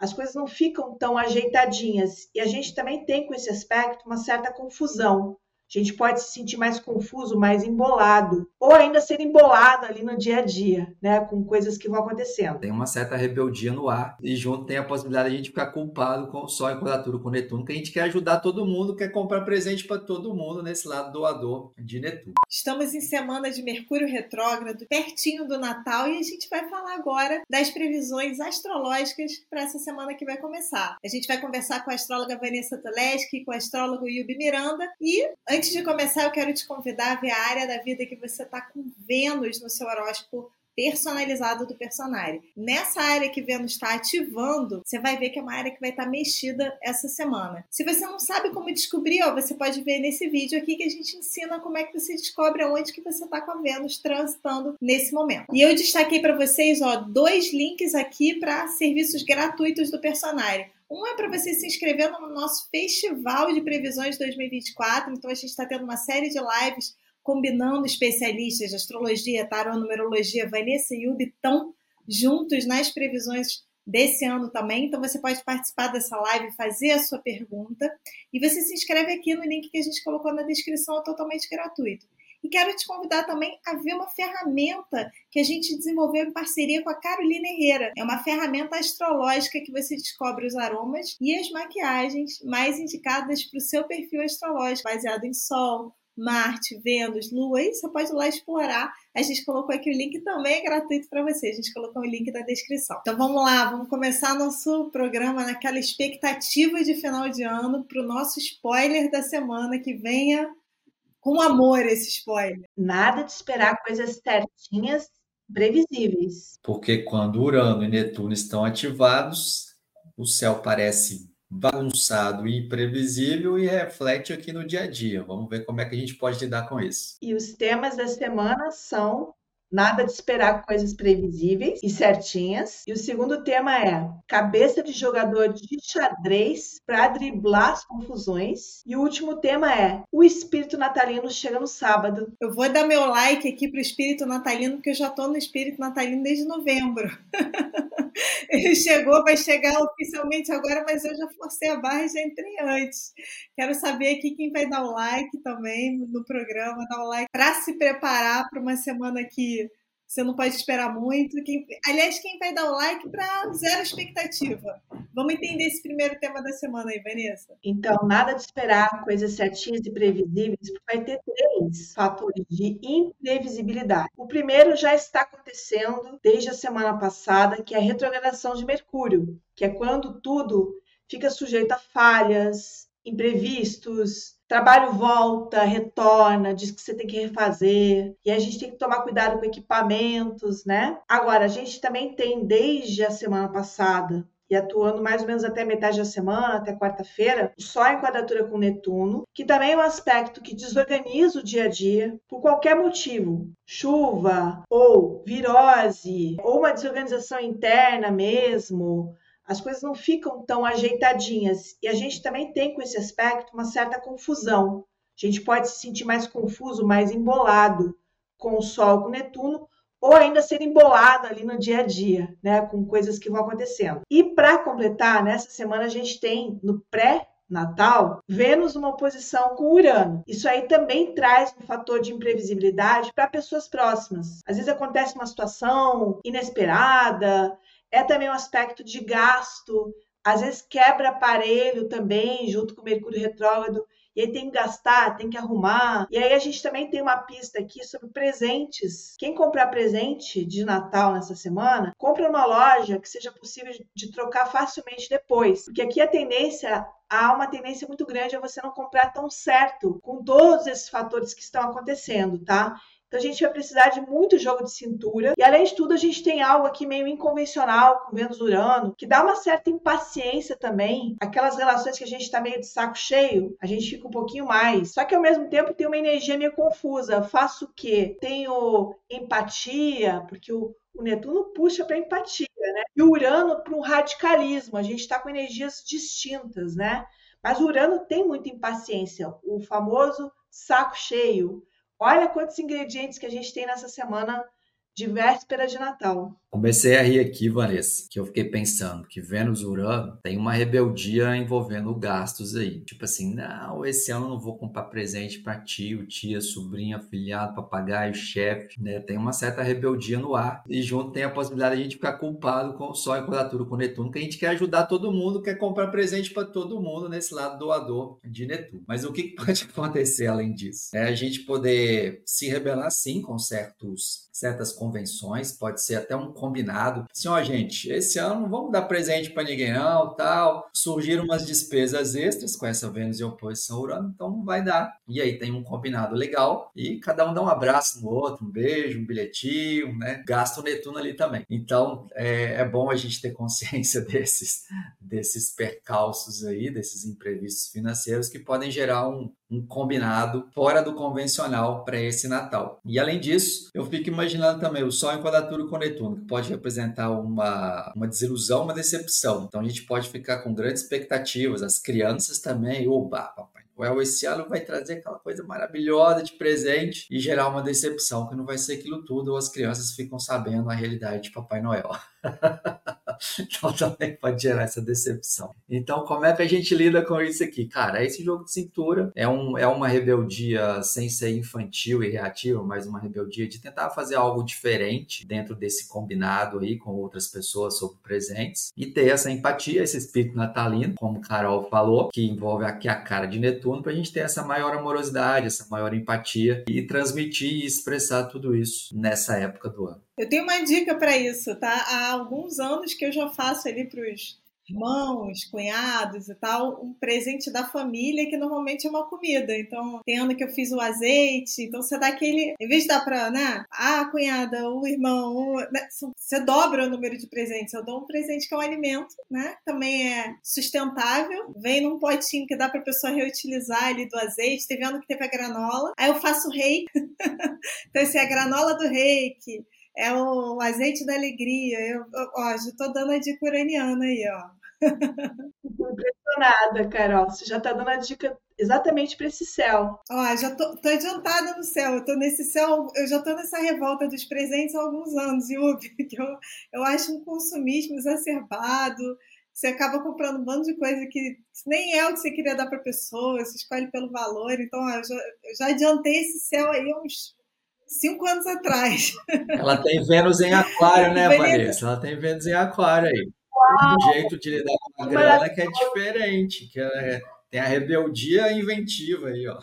as coisas não ficam tão ajeitadinhas. E a gente também tem com esse aspecto uma certa confusão. A gente pode se sentir mais confuso, mais embolado, ou ainda ser embolado ali no dia a dia, né, com coisas que vão acontecendo. Tem uma certa rebeldia no ar, e junto tem a possibilidade de a gente ficar culpado com o Sol em quadratura com Netuno, que a gente quer ajudar todo mundo, quer comprar presente para todo mundo nesse lado doador de Netuno. Estamos em semana de Mercúrio retrógrado, pertinho do Natal, e a gente vai falar agora das previsões astrológicas para essa semana que vai começar. A gente vai conversar com a astróloga Vanessa Teleski, com o astrólogo Yubi Miranda, e Antes de começar, eu quero te convidar a ver a área da vida que você está com Vênus no seu horóscopo personalizado do personagem. Nessa área que Vênus está ativando, você vai ver que é uma área que vai estar tá mexida essa semana. Se você não sabe como descobrir, ó, você pode ver nesse vídeo aqui que a gente ensina como é que você descobre aonde que você está com a Vênus transitando nesse momento. E eu destaquei para vocês, ó, dois links aqui para serviços gratuitos do personagem. Um é para você se inscrever no nosso Festival de Previsões 2024. Então, a gente está tendo uma série de lives combinando especialistas de astrologia, tarô, numerologia. Vanessa e Yubi estão juntos nas previsões desse ano também. Então, você pode participar dessa live, fazer a sua pergunta. E você se inscreve aqui no link que a gente colocou na descrição, é totalmente gratuito. E quero te convidar também a ver uma ferramenta que a gente desenvolveu em parceria com a Carolina Herrera. É uma ferramenta astrológica que você descobre os aromas e as maquiagens mais indicadas para o seu perfil astrológico, baseado em Sol, Marte, Vênus, Lua, e você pode ir lá explorar. A gente colocou aqui o link também é gratuito para você. A gente colocou o link na descrição. Então vamos lá, vamos começar nosso programa naquela expectativa de final de ano para o nosso spoiler da semana que venha com amor esse spoiler. Nada de esperar coisas certinhas, previsíveis. Porque quando Urano e Netuno estão ativados, o céu parece bagunçado e imprevisível e reflete aqui no dia a dia. Vamos ver como é que a gente pode lidar com isso. E os temas da semana são Nada de esperar coisas previsíveis e certinhas. E o segundo tema é cabeça de jogador de xadrez para driblar as confusões. E o último tema é o espírito natalino chega no sábado. Eu vou dar meu like aqui pro espírito natalino, porque eu já tô no espírito natalino desde novembro. Ele chegou, vai chegar oficialmente agora, mas eu já forcei a barra e já entrei antes. Quero saber aqui quem vai dar o like também no programa, dar o like para se preparar para uma semana que você não pode esperar muito. Quem, aliás, quem vai dar o like para zero expectativa? Vamos entender esse primeiro tema da semana aí, Vanessa. Então, nada de esperar coisas certinhas e previsíveis, porque vai ter três fatores de imprevisibilidade. O primeiro já está acontecendo desde a semana passada, que é a retrogradação de Mercúrio, que é quando tudo fica sujeito a falhas, imprevistos, trabalho volta, retorna, diz que você tem que refazer, e a gente tem que tomar cuidado com equipamentos, né? Agora, a gente também tem desde a semana passada e atuando mais ou menos até metade da semana, até quarta-feira, só em quadratura com Netuno, que também é um aspecto que desorganiza o dia a dia por qualquer motivo. Chuva, ou virose, ou uma desorganização interna mesmo, as coisas não ficam tão ajeitadinhas. E a gente também tem com esse aspecto uma certa confusão. A gente pode se sentir mais confuso, mais embolado com o Sol, com o Netuno, ou ainda ser embolado ali no dia a dia, né, com coisas que vão acontecendo. E para completar, nessa semana a gente tem no pré Natal, Vênus numa oposição com Urano. Isso aí também traz um fator de imprevisibilidade para pessoas próximas. Às vezes acontece uma situação inesperada, é também um aspecto de gasto, às vezes quebra aparelho também, junto com o Mercúrio retrógrado, e aí tem que gastar, tem que arrumar. E aí a gente também tem uma pista aqui sobre presentes. Quem comprar presente de Natal nessa semana, compra uma loja que seja possível de trocar facilmente depois. Porque aqui a tendência há uma tendência muito grande a você não comprar tão certo com todos esses fatores que estão acontecendo, tá? Então a gente vai precisar de muito jogo de cintura. E além de tudo, a gente tem algo aqui meio inconvencional com Vênus Urano, que dá uma certa impaciência também. Aquelas relações que a gente está meio de saco cheio, a gente fica um pouquinho mais. Só que ao mesmo tempo tem uma energia meio confusa. Faço o quê? Tenho empatia, porque o, o Netuno puxa para empatia, né? E o Urano para um radicalismo. A gente está com energias distintas, né? Mas o Urano tem muita impaciência, o famoso saco cheio. Olha quantos ingredientes que a gente tem nessa semana de véspera de Natal. Comecei a rir aqui, Vanessa, que eu fiquei pensando que Vênus Urano tem uma rebeldia envolvendo gastos aí. Tipo assim, não, esse ano não vou comprar presente para tio, tia, sobrinha, afilhado, papagaio, chefe, né? Tem uma certa rebeldia no ar. E junto tem a possibilidade de a gente ficar culpado com o Sol em quadratura com Netuno, que a gente quer ajudar todo mundo, quer comprar presente para todo mundo nesse lado doador de Netuno. Mas o que pode acontecer além disso? É a gente poder se rebelar sim com certos certas convenções, pode ser até um combinado. Assim, ó, gente, esse ano não vamos dar presente para ninguém não, tal. Surgiram umas despesas extras com essa Vênus em oposição Urano, então não vai dar. E aí tem um combinado legal e cada um dá um abraço no outro, um beijo, um bilhetinho, né? Gasta o Netuno ali também. Então é, é bom a gente ter consciência desses, desses percalços aí, desses imprevistos financeiros que podem gerar um, um combinado fora do convencional para esse Natal. E além disso, eu fico imaginando também o Sol em quadratura com Netuno, que pode representar uma, uma desilusão, uma decepção. Então a gente pode ficar com grandes expectativas, as crianças também, oba, papai Noel esse ano vai trazer aquela coisa maravilhosa de presente e gerar uma decepção, que não vai ser aquilo tudo, ou as crianças ficam sabendo a realidade de Papai Noel. então também pode gerar essa decepção. Então, como é que a gente lida com isso aqui? Cara, esse jogo de cintura é, um, é uma rebeldia sem ser infantil e reativa, mas uma rebeldia de tentar fazer algo diferente dentro desse combinado aí com outras pessoas sobre presentes e ter essa empatia, esse espírito natalino, como Carol falou, que envolve aqui a cara de Netuno, para a gente ter essa maior amorosidade, essa maior empatia e transmitir e expressar tudo isso nessa época do ano. Eu tenho uma dica para isso, tá? Há alguns anos que eu já faço ali para os irmãos, cunhados e tal, um presente da família que normalmente é uma comida. Então, tem ano que eu fiz o azeite, então você dá aquele. Em vez de dar pra, né? Ah, cunhada, o irmão, o, né, você dobra o número de presentes. Eu dou um presente que é um alimento, né? Também é sustentável. Vem num potinho que dá pra pessoa reutilizar ali do azeite. Teve ano que teve a granola. Aí eu faço reiki. então, assim, a granola do reiki é o azeite da alegria. Eu, ó, já tô dando a dica uraniana aí, ó. Estou impressionada, Carol. Você já está dando a dica exatamente para esse céu. Ó, já tô, tô, adiantada no céu. Eu tô nesse céu, eu já tô nessa revolta dos presentes há alguns anos, Yubi, que eu, eu acho um consumismo exacerbado. Você acaba comprando um bando de coisa que nem é o que você queria dar para a pessoa, você escolhe pelo valor. Então, ó, eu, já, eu já adiantei esse céu aí uns cinco anos atrás. Ela tem Vênus em Aquário, né, Vanessa? Ela tem Vênus em Aquário aí. Um jeito de lidar com a grana que é diferente, que é, tem a rebeldia inventiva aí, ó.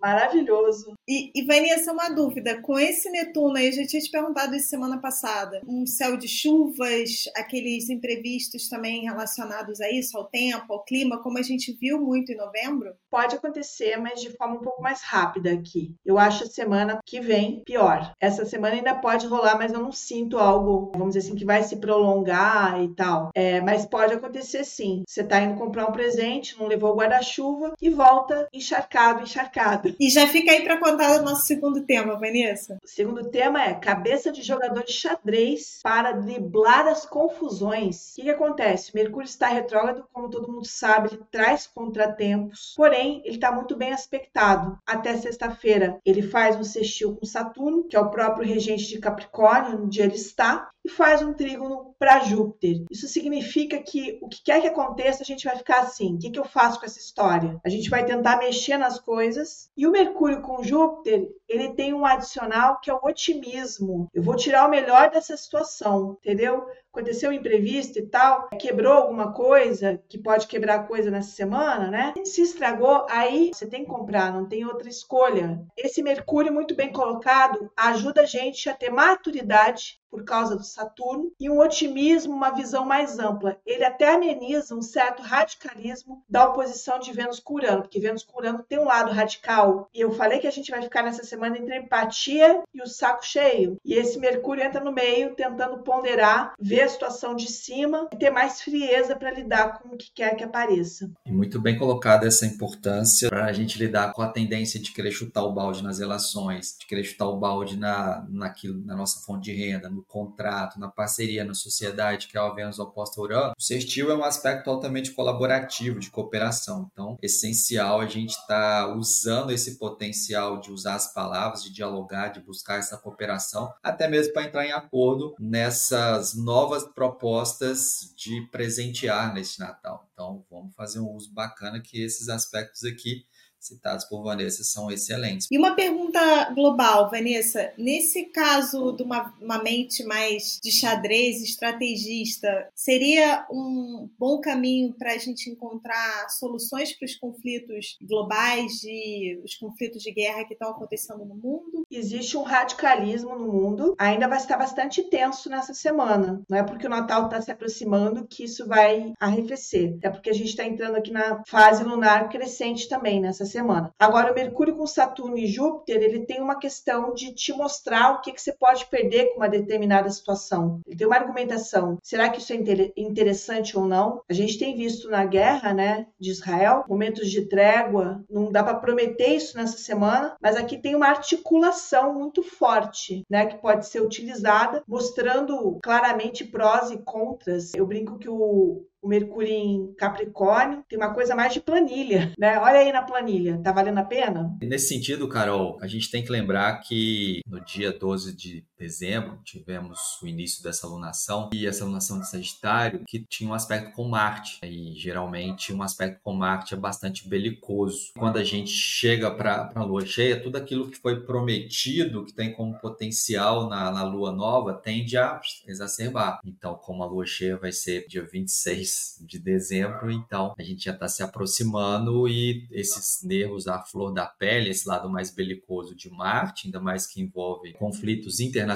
Maravilhoso. E, e Vanessa, uma dúvida. Com esse Netuno aí, eu já tinha te perguntado isso semana passada. Um céu de chuvas, aqueles imprevistos também relacionados a isso, ao tempo, ao clima, como a gente viu muito em novembro? Pode acontecer, mas de forma um pouco mais rápida aqui. Eu acho a semana que vem pior. Essa semana ainda pode rolar, mas eu não sinto algo, vamos dizer assim, que vai se prolongar e tal. É, mas pode acontecer sim. Você tá indo comprar um presente, não levou o guarda-chuva e volta encharcado, encharcado. E já fica aí para contar o nosso segundo tema, Vanessa. O segundo tema é cabeça de jogador de xadrez para driblar as confusões. O que, que acontece? Mercúrio está retrógrado, como todo mundo sabe, ele traz contratempos, porém ele está muito bem aspectado. Até sexta-feira ele faz um sextil com Saturno, que é o próprio regente de Capricórnio, onde ele está, e faz um trígono para Júpiter. Isso significa que o que quer que aconteça, a gente vai ficar assim: o que, que eu faço com essa história? A gente vai tentar mexer nas coisas. E o Mercúrio com Júpiter, ele tem um adicional que é o otimismo. Eu vou tirar o melhor dessa situação, entendeu? aconteceu um imprevisto e tal, quebrou alguma coisa, que pode quebrar coisa nessa semana, né? Se estragou, aí você tem que comprar, não tem outra escolha. Esse Mercúrio muito bem colocado ajuda a gente a ter maturidade por causa do Saturno e um otimismo, uma visão mais ampla. Ele até ameniza um certo radicalismo da oposição de Vênus com Urano, porque Vênus com Urano tem um lado radical. E eu falei que a gente vai ficar nessa semana entre a empatia e o saco cheio. E esse Mercúrio entra no meio, tentando ponderar, ver a situação de cima e ter mais frieza para lidar com o que quer que apareça. E muito bem colocada essa importância para a gente lidar com a tendência de querer chutar o balde nas relações, de querer chutar o balde na, naquilo, na nossa fonte de renda, no contrato, na parceria, na sociedade, que é o Vênus oposta a Urano, o sextil é um aspecto altamente colaborativo, de cooperação. Então, é essencial a gente estar tá usando esse potencial de usar as palavras, de dialogar, de buscar essa cooperação, até mesmo para entrar em acordo nessas novas propostas de presentear nesse Natal. Então, vamos fazer um uso bacana que esses aspectos aqui citados por Vanessa são excelentes. E uma pergunta global, Vanessa. Nesse caso de uma, uma mente mais de xadrez, estrategista, seria um bom caminho para a gente encontrar soluções para os conflitos globais, de, os conflitos de guerra que estão acontecendo no mundo? Existe um radicalismo no mundo, ainda vai estar bastante tenso nessa semana. Não é porque o Natal está se aproximando que isso vai arrefecer. É porque a gente está entrando aqui na fase lunar crescente também nessa semana. Agora, o Mercúrio com Saturno e Júpiter, ele tem uma questão de te mostrar o que, que você pode perder com uma determinada situação. Ele tem uma argumentação. Será que isso é interessante ou não? A gente tem visto na guerra, né, de Israel, momentos de trégua. Não dá para prometer isso nessa semana, mas aqui tem uma articulação muito forte, né, que pode ser utilizada, mostrando claramente prós e contras. Eu brinco que o o Mercúrio em Capricórnio, tem uma coisa mais de planilha, né? Olha aí na planilha, tá valendo a pena? Nesse sentido, Carol, a gente tem que lembrar que no dia 12 de dezembro tivemos o início dessa lunação e essa lunação de Sagitário que tinha um aspecto com Marte e geralmente um aspecto com Marte é bastante belicoso. Quando a gente chega para a lua cheia, tudo aquilo que foi prometido, que tem como potencial na, na lua nova, tende a exacerbar. Então, como a lua cheia vai ser dia 26 de dezembro, então a gente já está se aproximando e esses nervos à flor da pele, esse lado mais belicoso de Marte, ainda mais que envolve conflitos internacionais,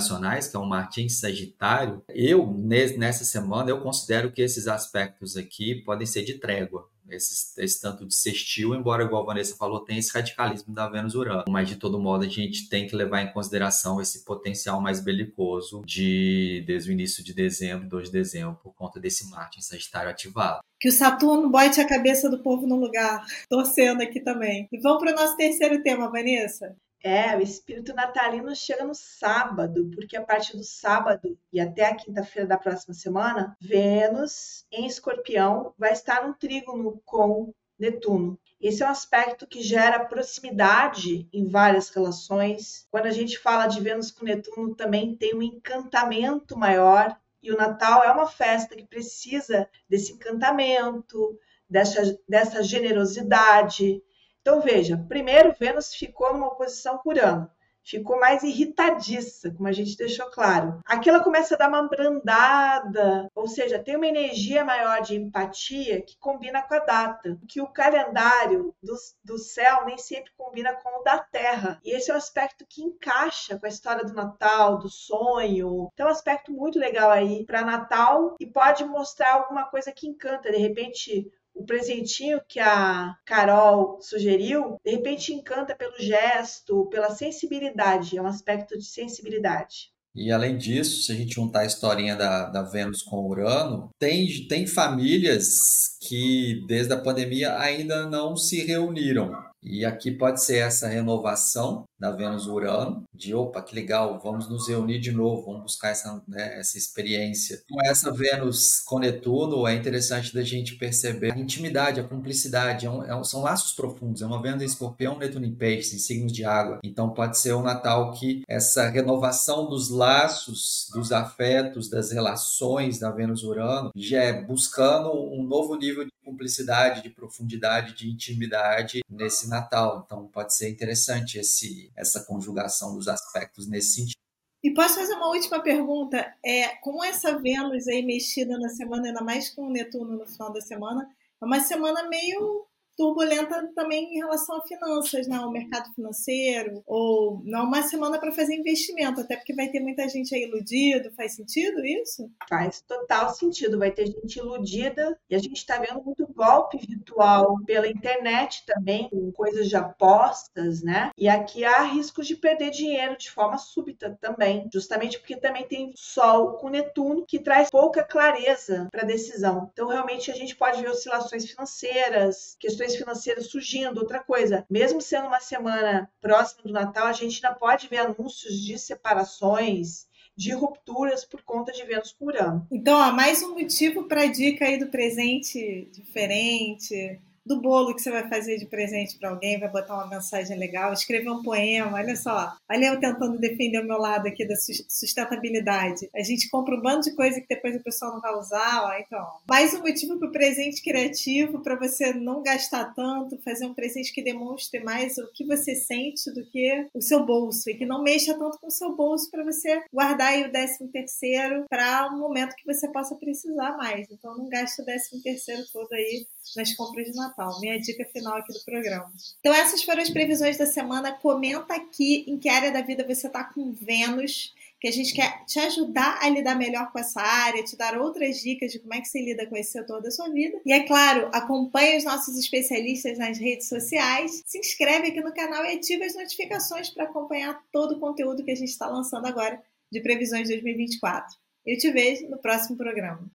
que é Marte em Sagitário, eu, nessa semana, eu considero que esses aspectos aqui podem ser de trégua esse, esse tanto de sextil, embora, igual a Vanessa falou, tem esse radicalismo da Vênus-Urano. Mas, de todo modo, a gente tem que levar em consideração esse potencial mais belicoso de desde o início de dezembro, 2 de dezembro, por conta desse Marte em Sagitário ativado. Que o Saturno bote a cabeça do povo no lugar, torcendo aqui também. E vamos para o nosso terceiro tema, Vanessa. É, o espírito natalino chega no sábado, porque a partir do sábado e até a quinta-feira da próxima semana, Vênus em Escorpião vai estar num trígono com Netuno. Esse é um aspecto que gera proximidade em várias relações. Quando a gente fala de Vênus com Netuno, também tem um encantamento maior. E o Natal é uma festa que precisa desse encantamento, dessa, dessa generosidade, então, veja, primeiro Vênus ficou numa oposição com Urano, ficou mais irritadiça, como a gente deixou claro. Aqui ela começa a dar uma brandada, ou seja, tem uma energia maior de empatia que combina com a data, que o calendário do, do céu nem sempre combina com o da Terra. E esse é um aspecto que encaixa com a história do Natal, do sonho. Então, um aspecto muito legal aí para Natal e pode mostrar alguma coisa que encanta. De repente, o presentinho que a Carol sugeriu, de repente encanta pelo gesto, pela sensibilidade, é um aspecto de sensibilidade. E além disso, se a gente juntar a historinha da, da Vênus com Urano, tem, tem famílias que desde a pandemia ainda não se reuniram. E aqui pode ser essa renovação da Vênus-Urano, de opa, que legal, vamos nos reunir de novo, vamos buscar essa, né, essa experiência. Com essa Vênus com Netuno, é interessante da gente perceber a intimidade, a cumplicidade, é um, é um, são laços profundos, é uma Vênus em escorpião, Netuno em peixes, em signos de água. Então pode ser um Natal que essa renovação dos laços, dos afetos, das relações da Vênus-Urano, já é buscando um novo nível de cumplicidade, de profundidade, de intimidade nesse Natal. Então pode ser interessante esse, essa conjugação dos aspectos nesse sentido. E posso fazer uma última pergunta? É, como essa Vênus aí mexida na semana, ainda mais com o Netuno no final da semana, é uma semana meio turbulenta também em relação a finanças, né? ao mercado financeiro, ou não uma semana para fazer investimento, até porque vai ter muita gente aí iludido. Faz sentido isso? Faz total sentido. Vai ter gente iludida e a gente está vendo muito golpe virtual pela internet também, com coisas de apostas, né? E aqui há riscos de perder dinheiro de forma súbita também, justamente porque também tem Sol com Netuno que traz pouca clareza para a decisão. Então, realmente, a gente pode ver oscilações financeiras, questões financeiras surgindo. Outra coisa, mesmo sendo uma semana próxima do Natal, a gente ainda pode ver anúncios de separações, de rupturas por conta de Vênus com Urano. Então, ó, mais um motivo para a dica aí do presente diferente, do bolo que você vai fazer de presente para alguém, vai botar uma mensagem legal, escrever um poema, olha só. Olha eu tentando defender o meu lado aqui da sustentabilidade. A gente compra um bando de coisa que depois o pessoal não vai usar, ó, então. Mais um motivo para o presente criativo, para você não gastar tanto, fazer um presente que demonstre mais o que você sente do que o seu bolso e que não mexa tanto com o seu bolso para você guardar aí o décimo terceiro para um momento que você possa precisar mais. Então não gaste o décimo terceiro todo aí nas compras de Natal. Minha dica final aqui do programa. Então, essas foram as previsões da semana. Comenta aqui em que área da vida você está com Vênus, que a gente quer te ajudar a lidar melhor com essa área, te dar outras dicas de como é que você lida com esse setor da sua vida. E é claro, acompanhe os nossos especialistas nas redes sociais, se inscreve aqui no canal e ative as notificações para acompanhar todo o conteúdo que a gente está lançando agora de previsões 2024. Eu te vejo no próximo programa.